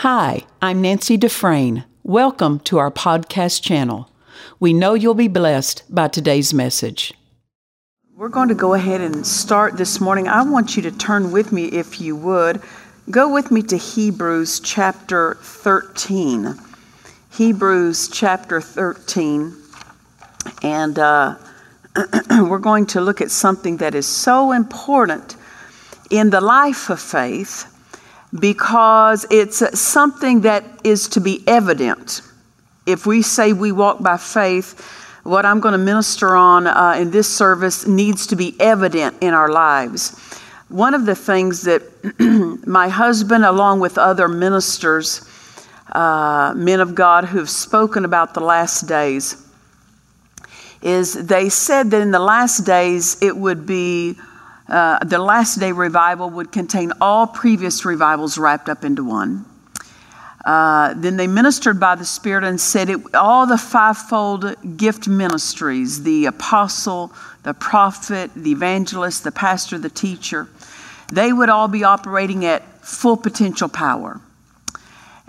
Hi, I'm Nancy Dufresne. Welcome to our podcast channel. We know you'll be blessed by today's message. We're going to go ahead and start this morning. I want you to turn with me, if you would. Go with me to Hebrews chapter 13. Hebrews chapter 13. And uh, we're going to look at something that is so important in the life of faith because it's something that is to be evident. If we say we walk by faith, what I'm going to minister on uh, in this service needs to be evident in our lives. One of the things that my husband, along with other ministers, uh, men of God who have spoken about the last days, is they said that in the last days it would be uh, the last day revival would contain all previous revivals wrapped up into one. Uh, then they ministered by the Spirit and said it, all the fivefold gift ministries the apostle, the prophet, the evangelist, the pastor, the teacher they would all be operating at full potential power.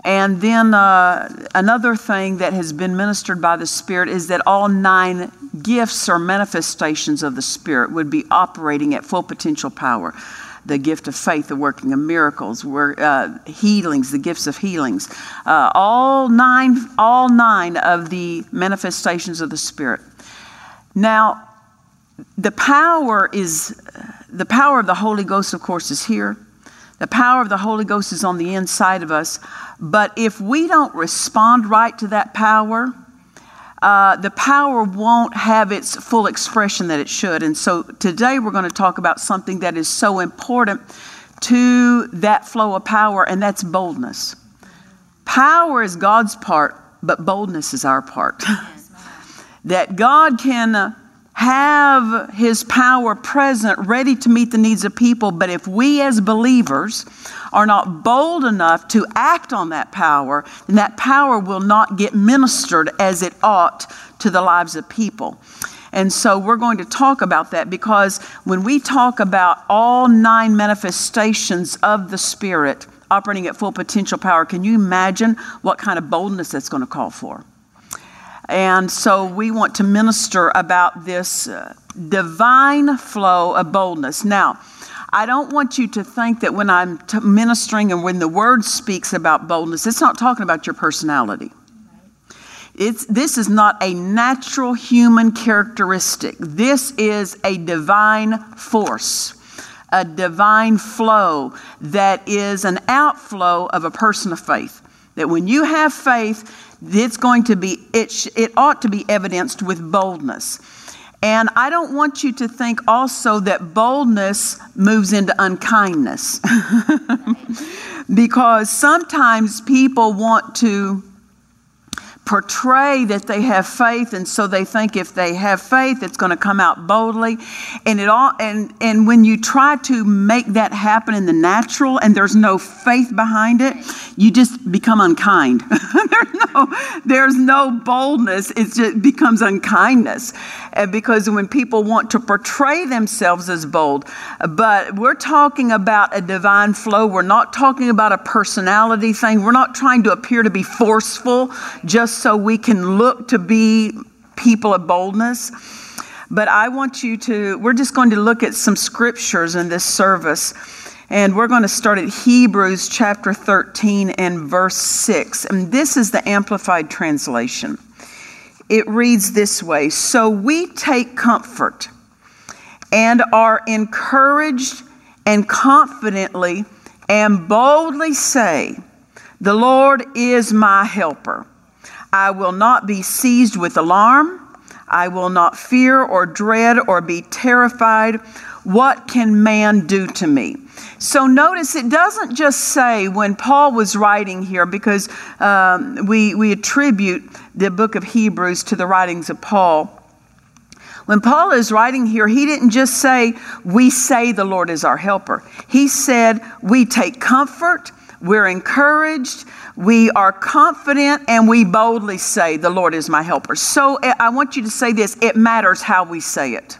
And then uh, another thing that has been ministered by the Spirit is that all nine gifts or manifestations of the Spirit would be operating at full potential power. The gift of faith, the working of miracles, uh, healings, the gifts of healings, uh, all nine, all nine of the manifestations of the Spirit. Now, the power is the power of the Holy Ghost, of course, is here. The power of the Holy Ghost is on the inside of us. But if we don't respond right to that power, uh, the power won't have its full expression that it should. And so today we're going to talk about something that is so important to that flow of power, and that's boldness. Power is God's part, but boldness is our part. that God can. Uh, have his power present, ready to meet the needs of people. But if we as believers are not bold enough to act on that power, then that power will not get ministered as it ought to the lives of people. And so we're going to talk about that because when we talk about all nine manifestations of the Spirit operating at full potential power, can you imagine what kind of boldness that's going to call for? And so we want to minister about this uh, divine flow of boldness. Now, I don't want you to think that when I'm t- ministering and when the word speaks about boldness, it's not talking about your personality. It's, this is not a natural human characteristic. This is a divine force, a divine flow that is an outflow of a person of faith. That when you have faith, it's going to be, it, sh- it ought to be evidenced with boldness. And I don't want you to think also that boldness moves into unkindness. because sometimes people want to portray that they have faith and so they think if they have faith it's going to come out boldly. And it all and and when you try to make that happen in the natural and there's no faith behind it you just become unkind. There's no there's no boldness. It just becomes unkindness. Because when people want to portray themselves as bold but we're talking about a divine flow. We're not talking about a personality thing. We're not trying to appear to be forceful just so we can look to be people of boldness. But I want you to, we're just going to look at some scriptures in this service. And we're going to start at Hebrews chapter 13 and verse 6. And this is the Amplified Translation. It reads this way So we take comfort and are encouraged and confidently and boldly say, The Lord is my helper. I will not be seized with alarm. I will not fear or dread or be terrified. What can man do to me? So notice it doesn't just say when Paul was writing here, because um, we, we attribute the book of Hebrews to the writings of Paul. When Paul is writing here, he didn't just say, We say the Lord is our helper. He said, We take comfort, we're encouraged, we are confident and we boldly say, The Lord is my helper. So eh, I want you to say this it matters how we say it.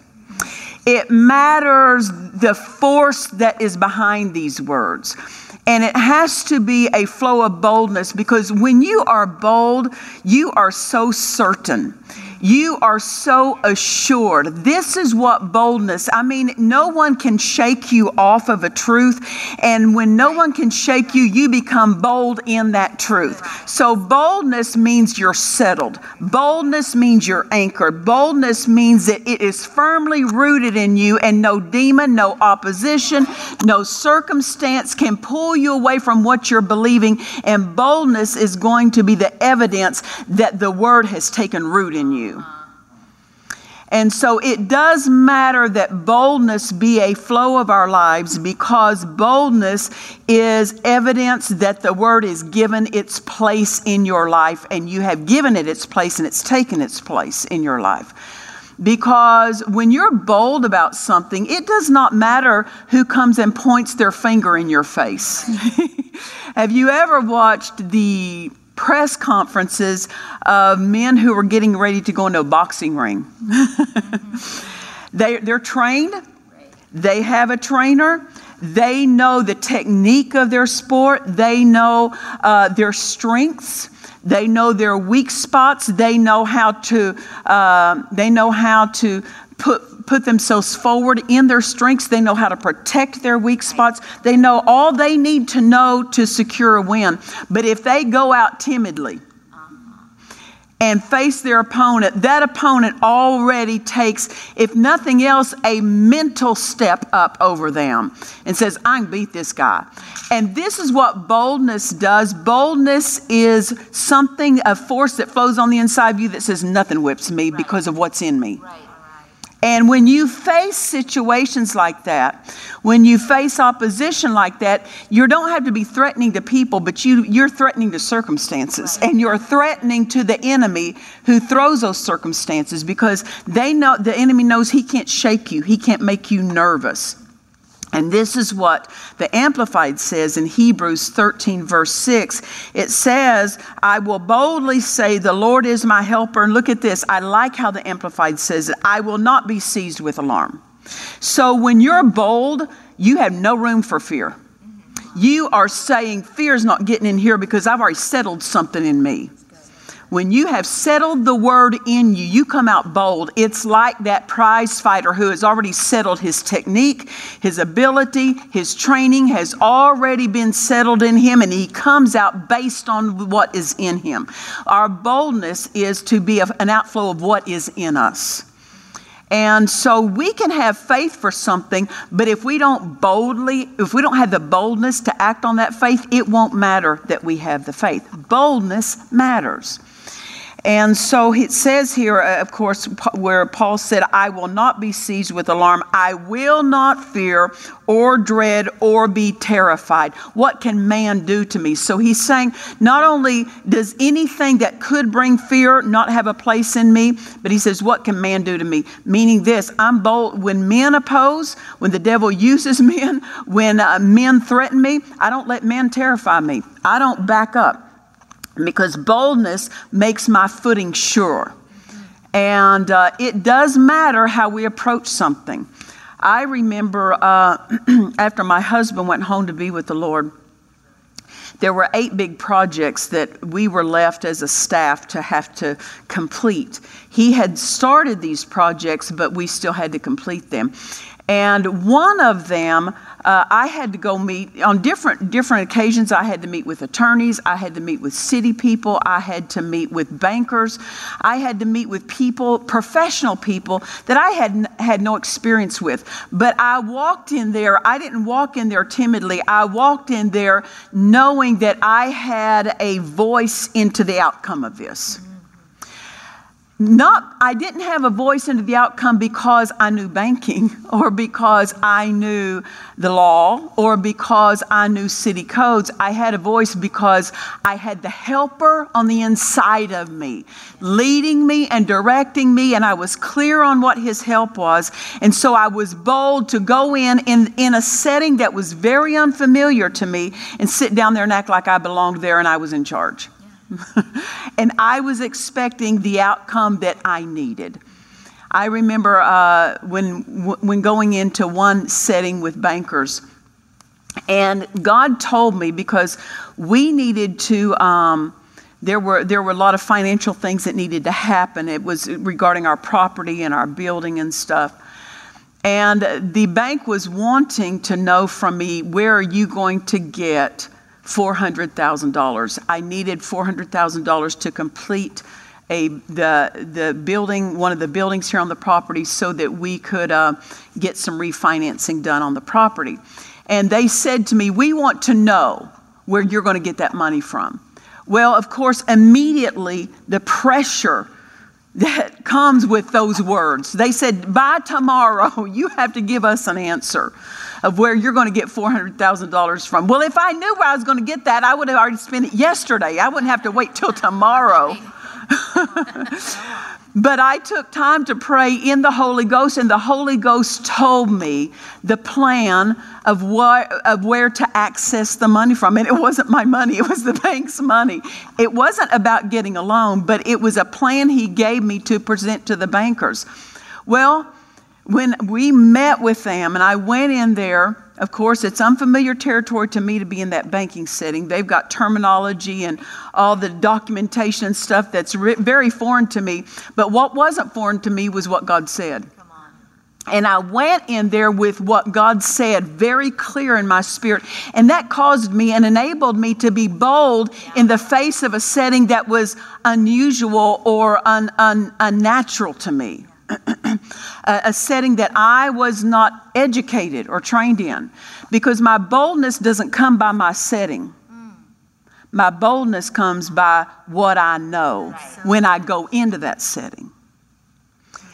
It matters the force that is behind these words. And it has to be a flow of boldness because when you are bold, you are so certain you are so assured. This is what boldness, I mean, no one can shake you off of a truth. And when no one can shake you, you become bold in that truth. So boldness means you're settled. Boldness means you're anchored. Boldness means that it is firmly rooted in you and no demon, no opposition, no circumstance can pull you away from what you're believing. And boldness is going to be the evidence that the word has taken root in you. And so it does matter that boldness be a flow of our lives because boldness is evidence that the word is given its place in your life and you have given it its place and it's taken its place in your life. Because when you're bold about something, it does not matter who comes and points their finger in your face. have you ever watched the press conferences of men who were getting ready to go into a boxing ring. they, they're trained, they have a trainer. They know the technique of their sport. They know uh, their strengths. They know their weak spots. They know how to. Uh, they know how to put put themselves forward in their strengths. They know how to protect their weak spots. They know all they need to know to secure a win. But if they go out timidly, uh-huh. and face their opponent, that opponent already takes, if nothing else, a mental step up over them and says, I can beat this guy. And this is what boldness does. Boldness is something, a force that flows on the inside of you that says, Nothing whips me because of what's in me. Right. And when you face situations like that, when you face opposition like that, you don't have to be threatening to people, but you, you're threatening to circumstances. Right. And you're threatening to the enemy who throws those circumstances because they know the enemy knows he can't shake you, he can't make you nervous. And this is what the Amplified says in Hebrews 13, verse 6. It says, I will boldly say, The Lord is my helper. And look at this. I like how the Amplified says it. I will not be seized with alarm. So when you're bold, you have no room for fear. You are saying, Fear is not getting in here because I've already settled something in me. When you have settled the word in you, you come out bold. It's like that prize fighter who has already settled his technique, his ability, his training has already been settled in him, and he comes out based on what is in him. Our boldness is to be an outflow of what is in us. And so we can have faith for something, but if we don't boldly, if we don't have the boldness to act on that faith, it won't matter that we have the faith. Boldness matters. And so it says here, uh, of course, where Paul said, I will not be seized with alarm. I will not fear or dread or be terrified. What can man do to me? So he's saying, not only does anything that could bring fear not have a place in me, but he says, What can man do to me? Meaning this, I'm bold. When men oppose, when the devil uses men, when uh, men threaten me, I don't let men terrify me. I don't back up because boldness makes my footing sure. And uh, it does matter how we approach something. I remember uh, after my husband went home to be with the Lord, there were eight big projects that we were left as a staff to have to complete. He had started these projects, but we still had to complete them. And one of them uh, I had to go meet on different different occasions. I had to meet with attorneys. I had to meet with city people. I had to meet with bankers. I had to meet with people, professional people that I had had no experience with. But I walked in there. I didn't walk in there timidly. I walked in there knowing that I had a voice into the outcome of this not i didn't have a voice into the outcome because i knew banking or because i knew the law or because i knew city codes. I had a voice because i had the helper on the inside of me leading me and directing me and i was clear on what his help was. And so i was bold to go in in, in a setting that was very unfamiliar to me and sit down there and act like i belonged there and i was in charge and I was expecting the outcome that I needed. I remember uh, when, when going into one setting with bankers, And God told me because we needed to. Um, there were there were a lot of financial things that needed to happen. It was regarding our property and our building and stuff. And the bank was wanting to know from me, where are you going to get $400,000? I needed $400,000 to complete a the the building one of the buildings here on the property so that we could uh, get some refinancing done on the property. And they said to me, "We want to know where you're going to get that money from." Well, of course, immediately the pressure that comes with those words. They said, by tomorrow, you have to give us an answer of where you're going to get $400,000 from. Well, if I knew where I was going to get that, I would have already spent it yesterday. I wouldn't have to wait till tomorrow. But I took time to pray in the Holy Ghost, and the Holy Ghost told me the plan of, what, of where to access the money from. And it wasn't my money, it was the bank's money. It wasn't about getting a loan, but it was a plan He gave me to present to the bankers. Well, when we met with them, and I went in there, of course, it's unfamiliar territory to me to be in that banking setting. They've got terminology and all the documentation and stuff that's very foreign to me. But what wasn't foreign to me was what God said. And I went in there with what God said very clear in my spirit. And that caused me and enabled me to be bold in the face of a setting that was unusual or un, un, unnatural to me. a setting that I was not educated or trained in because my boldness doesn't come by my setting. My boldness comes by what I know when I go into that setting.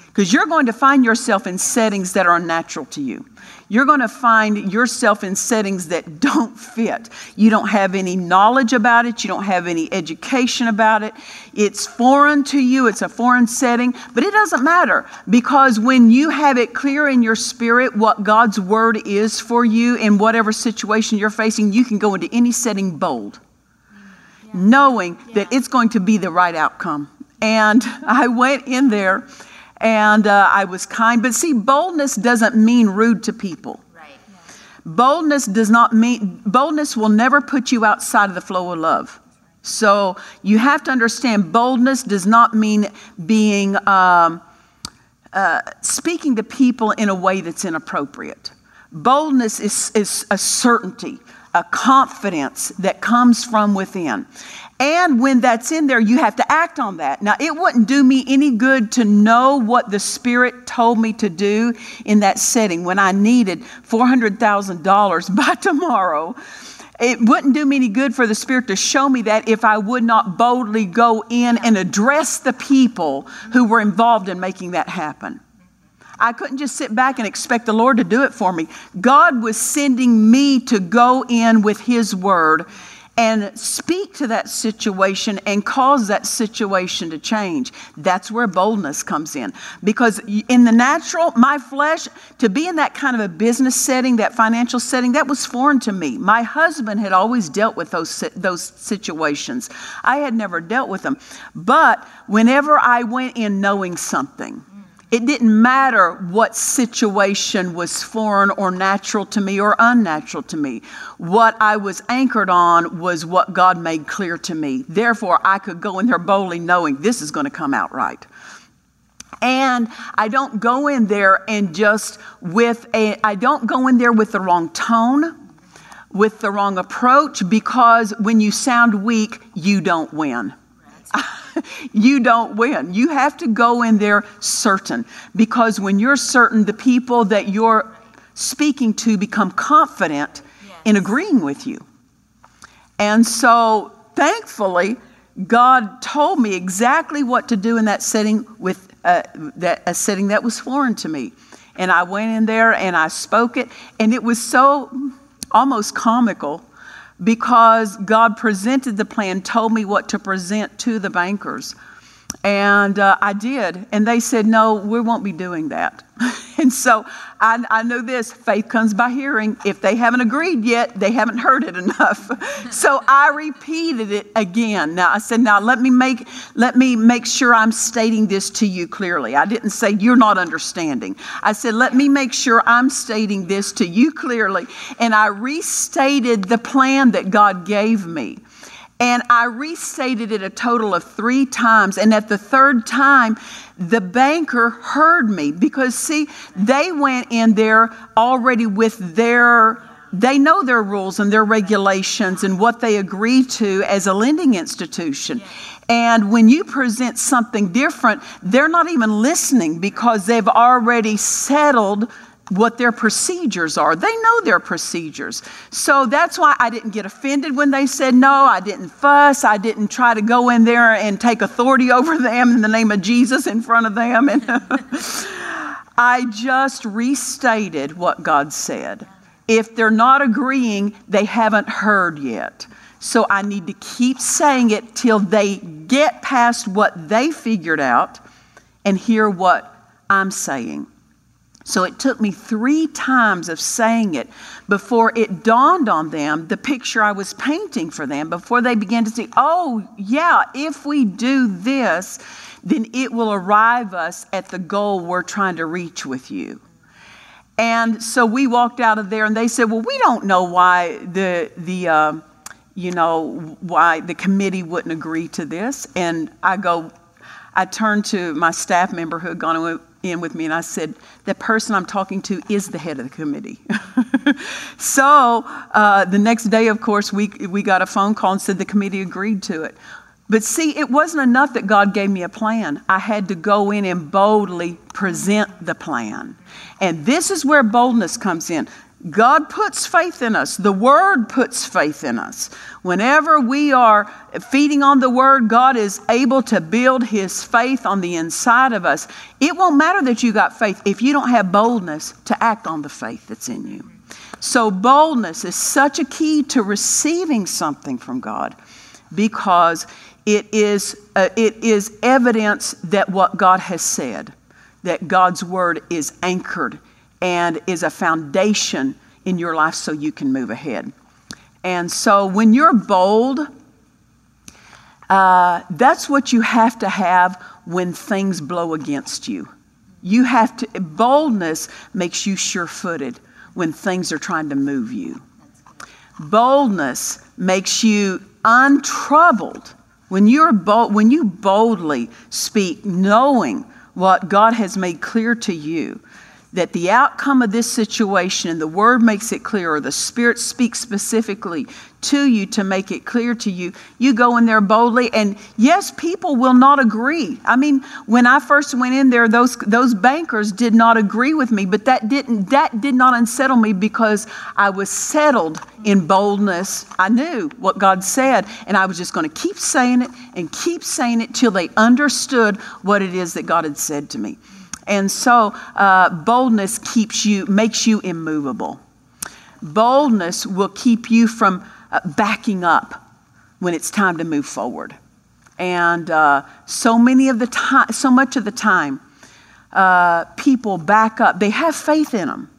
Because you're going to find yourself in settings that are unnatural to you you're going to find yourself in settings that don't fit. You don't have any knowledge about it, you don't have any education about it. It's foreign to you, it's a foreign setting, but it doesn't matter because when you have it clear in your spirit what God's word is for you in whatever situation you're facing, you can go into any setting bold, yeah. knowing yeah. that it's going to be the right outcome. And I went in there and uh, I was kind. But see, boldness doesn't mean rude to people. Right. Yeah. Boldness does not mean, boldness will never put you outside of the flow of love. So you have to understand boldness does not mean being, um, uh, speaking to people in a way that's inappropriate. Boldness is, is a certainty, a confidence that comes from within. And when that's in there, you have to act on that. Now, it wouldn't do me any good to know what the Spirit told me to do in that setting when I needed $400,000 by tomorrow. It wouldn't do me any good for the Spirit to show me that if I would not boldly go in and address the people who were involved in making that happen. I couldn't just sit back and expect the Lord to do it for me. God was sending me to go in with His word and speak to that situation and cause that situation to change. That's where boldness comes in. Because in the natural, my flesh, to be in that kind of a business setting, that financial setting, that was foreign to me. My husband had always dealt with those, those situations. I had never dealt with them. But whenever I went in knowing something, it didn't matter what situation was foreign or natural to me or unnatural to me. What I was anchored on was what God made clear to me. Therefore, I could go in there boldly knowing this is going to come out right. And I don't go in there and just with a, I don't go in there with the wrong tone, with the wrong approach, because when you sound weak, you don't win. you don't win. You have to go in there certain because when you're certain, the people that you're speaking to become confident yes. in agreeing with you. And so, thankfully, God told me exactly what to do in that setting with uh, that a setting that was foreign to me. And I went in there and I spoke it, and it was so almost comical because God presented the plan, told me what to present to the bankers. And uh, I did. And they said, no, we won't be doing that. and so I, I know this faith comes by hearing. If they haven't agreed yet, they haven't heard it enough. so I repeated it again. Now I said, now let me make let me make sure I'm stating this to you clearly. I didn't say you're not understanding. I said, let me make sure I'm stating this to you clearly. And I restated the plan that God gave me. And I restated it a total of three times. And at the third time, the banker heard me because, see, they went in there already with their they know their rules and their regulations and what they agree to as a lending institution. And when you present something different, they're not even listening because they've already settled what their procedures are. They know their procedures. So that's why I didn't get offended when they said no. I didn't fuss. I didn't try to go in there and take authority over them in the name of Jesus in front of them. And I just restated what God said. If they're not agreeing, they haven't heard yet. So I need to keep saying it till they get past what they figured out and hear what I'm saying. So it took me three times of saying it before it dawned on them the picture I was painting for them, before they began to see, oh, yeah, if we do this, then it will arrive us at the goal we're trying to reach with you. And so we walked out of there and they said, well, we don't know why the, the, uh, you know, why the committee wouldn't agree to this. And I go, I turned to my staff member who had gone in with me and I said, The person I'm talking to is the head of the committee. so uh, the next day, of course, we, we got a phone call and said the committee agreed to it. But see, it wasn't enough that God gave me a plan. I had to go in and boldly present the plan. And this is where boldness comes in. God puts faith in us. The Word puts faith in us. Whenever we are feeding on the Word, God is able to build His faith on the inside of us. It won't matter that you got faith if you don't have boldness to act on the faith that's in you. So, boldness is such a key to receiving something from God because it is, uh, it is evidence that what God has said, that God's Word is anchored and is a foundation in your life so you can move ahead. And so when you're bold, uh, that's what you have to have when things blow against you. You have to, boldness makes you sure footed when things are trying to move you. Boldness makes you untroubled. When, you're bold, when you boldly speak, knowing what God has made clear to you, that the outcome of this situation, and the word makes it clear, or the Spirit speaks specifically to you to make it clear to you, you go in there boldly. And yes, people will not agree. I mean, when I first went in there, those, those bankers did not agree with me, but that didn't that did not unsettle me because I was settled in boldness. I knew what God said, and I was just going to keep saying it and keep saying it till they understood what it is that God had said to me. And so uh, boldness keeps you, makes you immovable. Boldness will keep you from uh, backing up when it's time to move forward. And uh, so many of the time, so much of the time, uh, people back up. They have faith in them,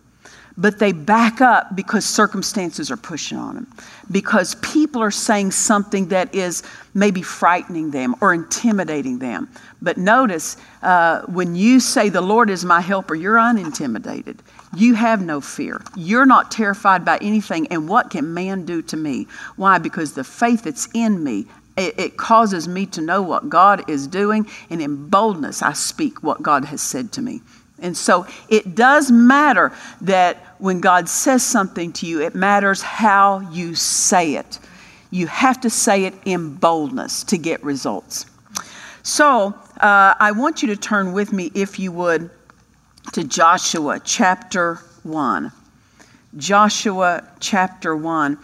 but they back up because circumstances are pushing on them, because people are saying something that is maybe frightening them or intimidating them. But notice uh, when you say, The Lord is my helper, you're unintimidated. You have no fear. You're not terrified by anything. And what can man do to me? Why? Because the faith that's in me it, it, causes me to know what God is doing, and in boldness, I speak what God has said to me. And so it does matter that when God says something to you, it matters how you say it. You have to say it in boldness to get results. So uh, I want you to turn with me, if you would, to Joshua chapter 1. Joshua chapter 1.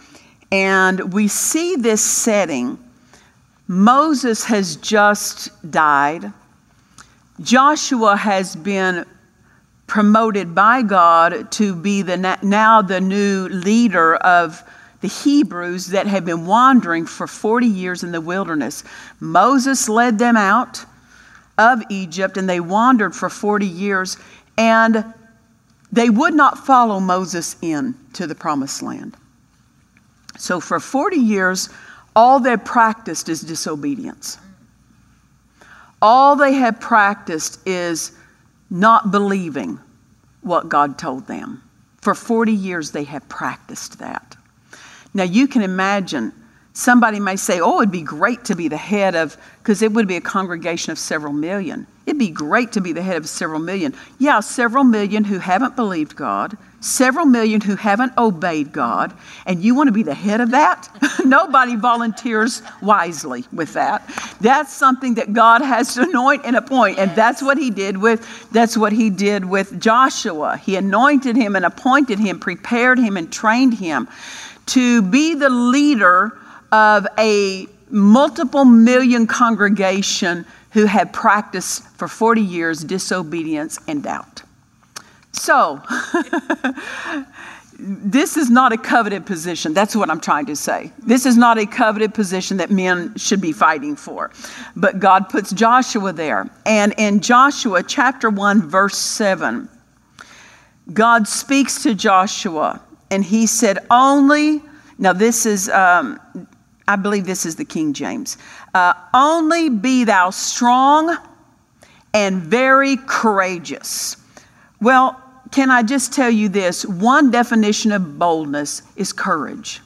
And we see this setting. Moses has just died. Joshua has been promoted by God to be the now the new leader of the Hebrews that had been wandering for 40 years in the wilderness. Moses led them out. of Egypt and they wandered for 40 years and they would not follow Moses in to the promised land. So for 40 years, all they practiced is disobedience. All they had practiced is not believing what God told them. For 40 years, they have practiced that. Now, you can imagine somebody may say, Oh, it'd be great to be the head of, because it would be a congregation of several million. It'd be great to be the head of several million. Yeah, several million who haven't believed God, several million who haven't obeyed God, and you want to be the head of that? Nobody volunteers wisely with that. That's something that God has to anoint and appoint, and that's what he did with that's what he did with Joshua. He anointed him and appointed him, prepared him and trained him to be the leader of a multiple million congregation who had practiced for 40 years disobedience and doubt. So, this is not a coveted position. That's what I'm trying to say. This is not a coveted position that men should be fighting for. But God puts Joshua there. And in Joshua chapter 1, verse 7, God speaks to Joshua and he said, Only, now this is, um, I believe this is the King James, uh, only be thou strong and very courageous. Well, can I just tell you this? One definition of boldness is courage.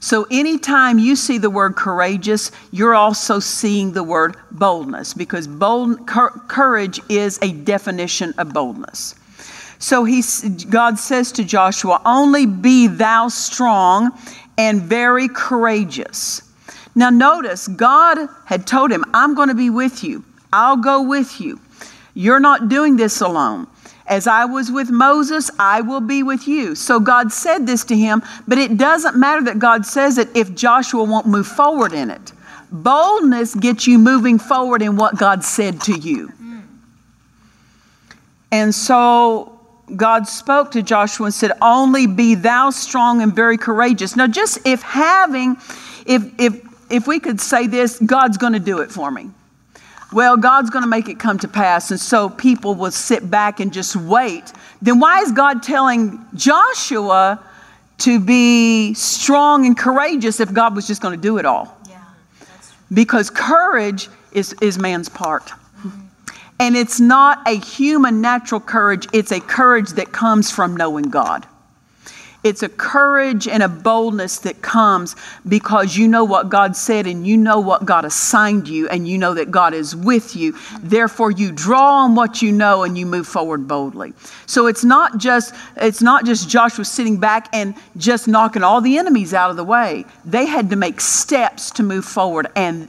So, anytime you see the word courageous, you're also seeing the word boldness because bold, courage is a definition of boldness. So he, God says to Joshua, Only be thou strong and very courageous. Now, notice, God had told him, I'm going to be with you. I'll go with you. You're not doing this alone. As I was with Moses, I will be with you. So God said this to him, but it doesn't matter that God says it if Joshua won't move forward in it. Boldness gets you moving forward in what God said to you. And so God spoke to Joshua and said, Only be thou strong and very courageous. Now, just if having, if, if, if we could say this, God's going to do it for me well, God's going to make it come to pass, and so people will sit back and just wait. Then why is God telling Joshua to be strong and courageous if God was just going to do it all? Yeah, because courage is, is man's part. Mm-hmm. And it's not a human natural courage, it's a courage that comes from knowing God. It's a courage and a boldness that comes because you know what God said and you know what God assigned you and you know that God is with you. Therefore you draw on what you know and you move forward boldly. So it's not just it's not just Joshua sitting back and just knocking all the enemies out of the way. They had to make steps to move forward and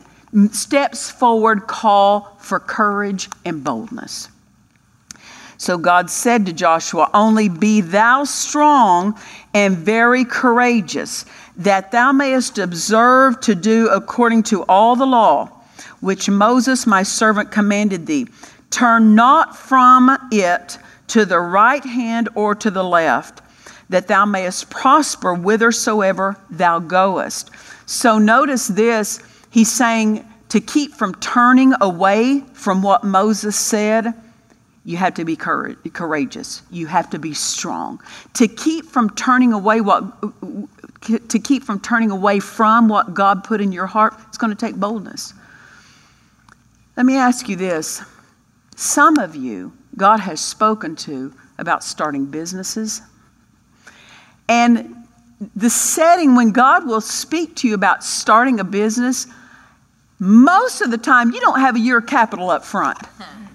steps forward call for courage and boldness. So God said to Joshua, Only be thou strong and very courageous, that thou mayest observe to do according to all the law which Moses my servant commanded thee. Turn not from it to the right hand or to the left, that thou mayest prosper whithersoever thou goest. So notice this, he's saying to keep from turning away from what Moses said you have to be courageous. You have to be strong. To keep from turning away what to keep from turning away from what God put in your heart, it's going to take boldness. Let me ask you this. Some of you, God has spoken to about starting businesses. And the setting when God will speak to you about starting a business, most of the time you don't have a year capital up front.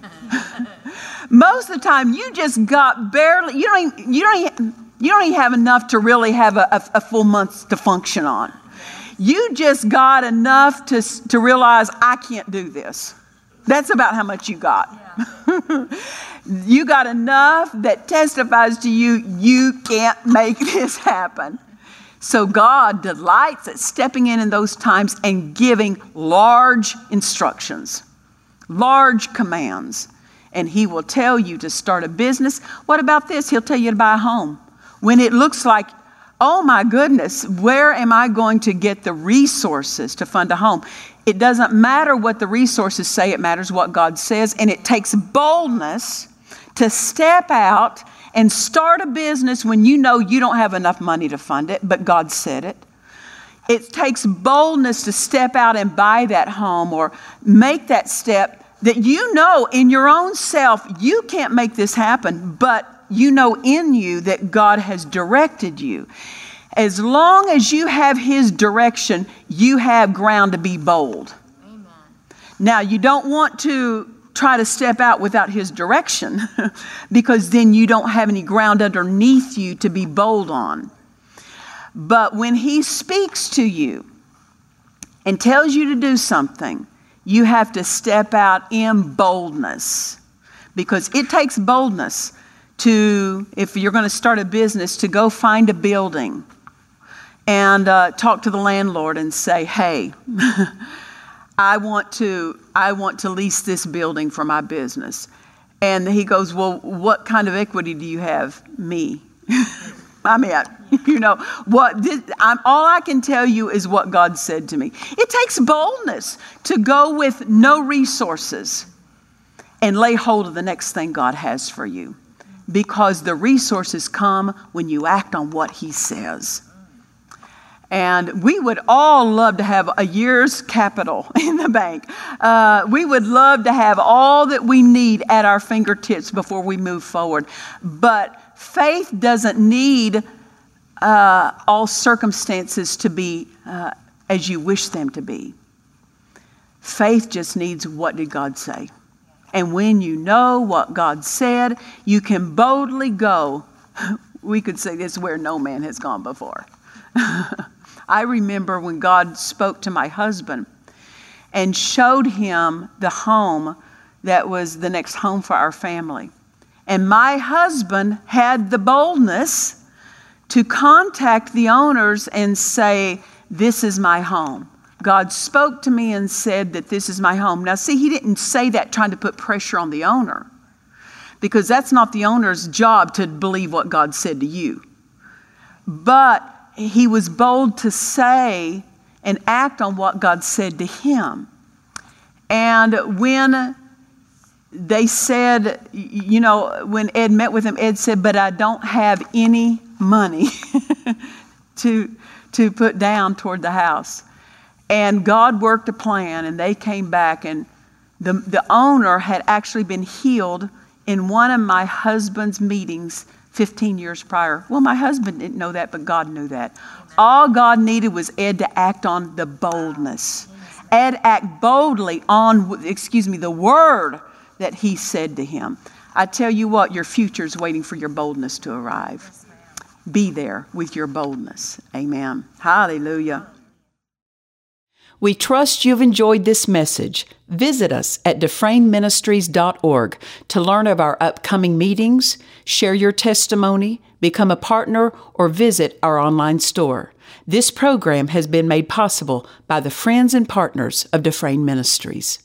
Most of the time, you just got barely, you don't even, you don't even, you don't even have enough to really have a, a, a full month to function on. You just got enough to, to realize, I can't do this. That's about how much you got. Yeah. you got enough that testifies to you, you can't make this happen. So God delights at stepping in in those times and giving large instructions, large commands and he will tell you to start a business. What about this? He'll tell you to buy a home. When it looks like, oh my goodness, where am I going to get the resources to fund a home? It doesn't matter what the resources say, it matters what God says. And it takes boldness to step out and start a business when you know you don't have enough money to fund it, but God said it. It takes boldness to step out and buy that home or make that step that you know in your own self you can't make this happen, but you know in you that God has directed you. As long as you have His direction, you have ground to be bold. Amen. Now, you don't want to try to step out without His direction because then you don't have any ground underneath you to be bold on. But when He speaks to you and tells you to do something, you have to step out in boldness because it takes boldness to, if you're going to start a business, to go find a building and uh, talk to the landlord and say, hey, I want to I want to lease this building for my business. And he goes, Well, what kind of equity do you have? Me. I mean, you know, what this, I'm, all I can tell you is what God said to me. It takes boldness to go with no resources and lay hold of the next thing God has for you because the resources come when you act on what He says. And we would all love to have a year's capital in the bank. Uh, we would love to have all that we need at our fingertips before we move forward. But faith doesn't need uh, all circumstances to be uh, as you wish them to be. Faith just needs what did God say? And when you know what God said, you can boldly go. We could say this where no man has gone before. I remember when God spoke to my husband and showed him the home that was the next home for our family. And my husband had the boldness to contact the owners and say, This is my home. God spoke to me and said that this is my home. Now, see, he didn't say that trying to put pressure on the owner because that's not the owner's job to believe what God said to you. But he was bold to say and act on what God said to him. And when they said, you know, when Ed met with him, Ed said, But I don't have any money to, to put down toward the house. And God worked a plan, and they came back, and the, the owner had actually been healed in one of my husband's meetings 15 years prior. Well, my husband didn't know that, but God knew that. All God needed was Ed to act on the boldness. Ed act boldly on, excuse me, the word that he said to him. I tell you what, your future is waiting for your boldness to arrive. Be there with your boldness. Amen. Hallelujah. We trust you've enjoyed this message. Visit us at dufresneministries.org to learn of our upcoming meetings, share your testimony, become a partner, or visit our online store. This program has been made possible by the friends and partners of Dufresne Ministries.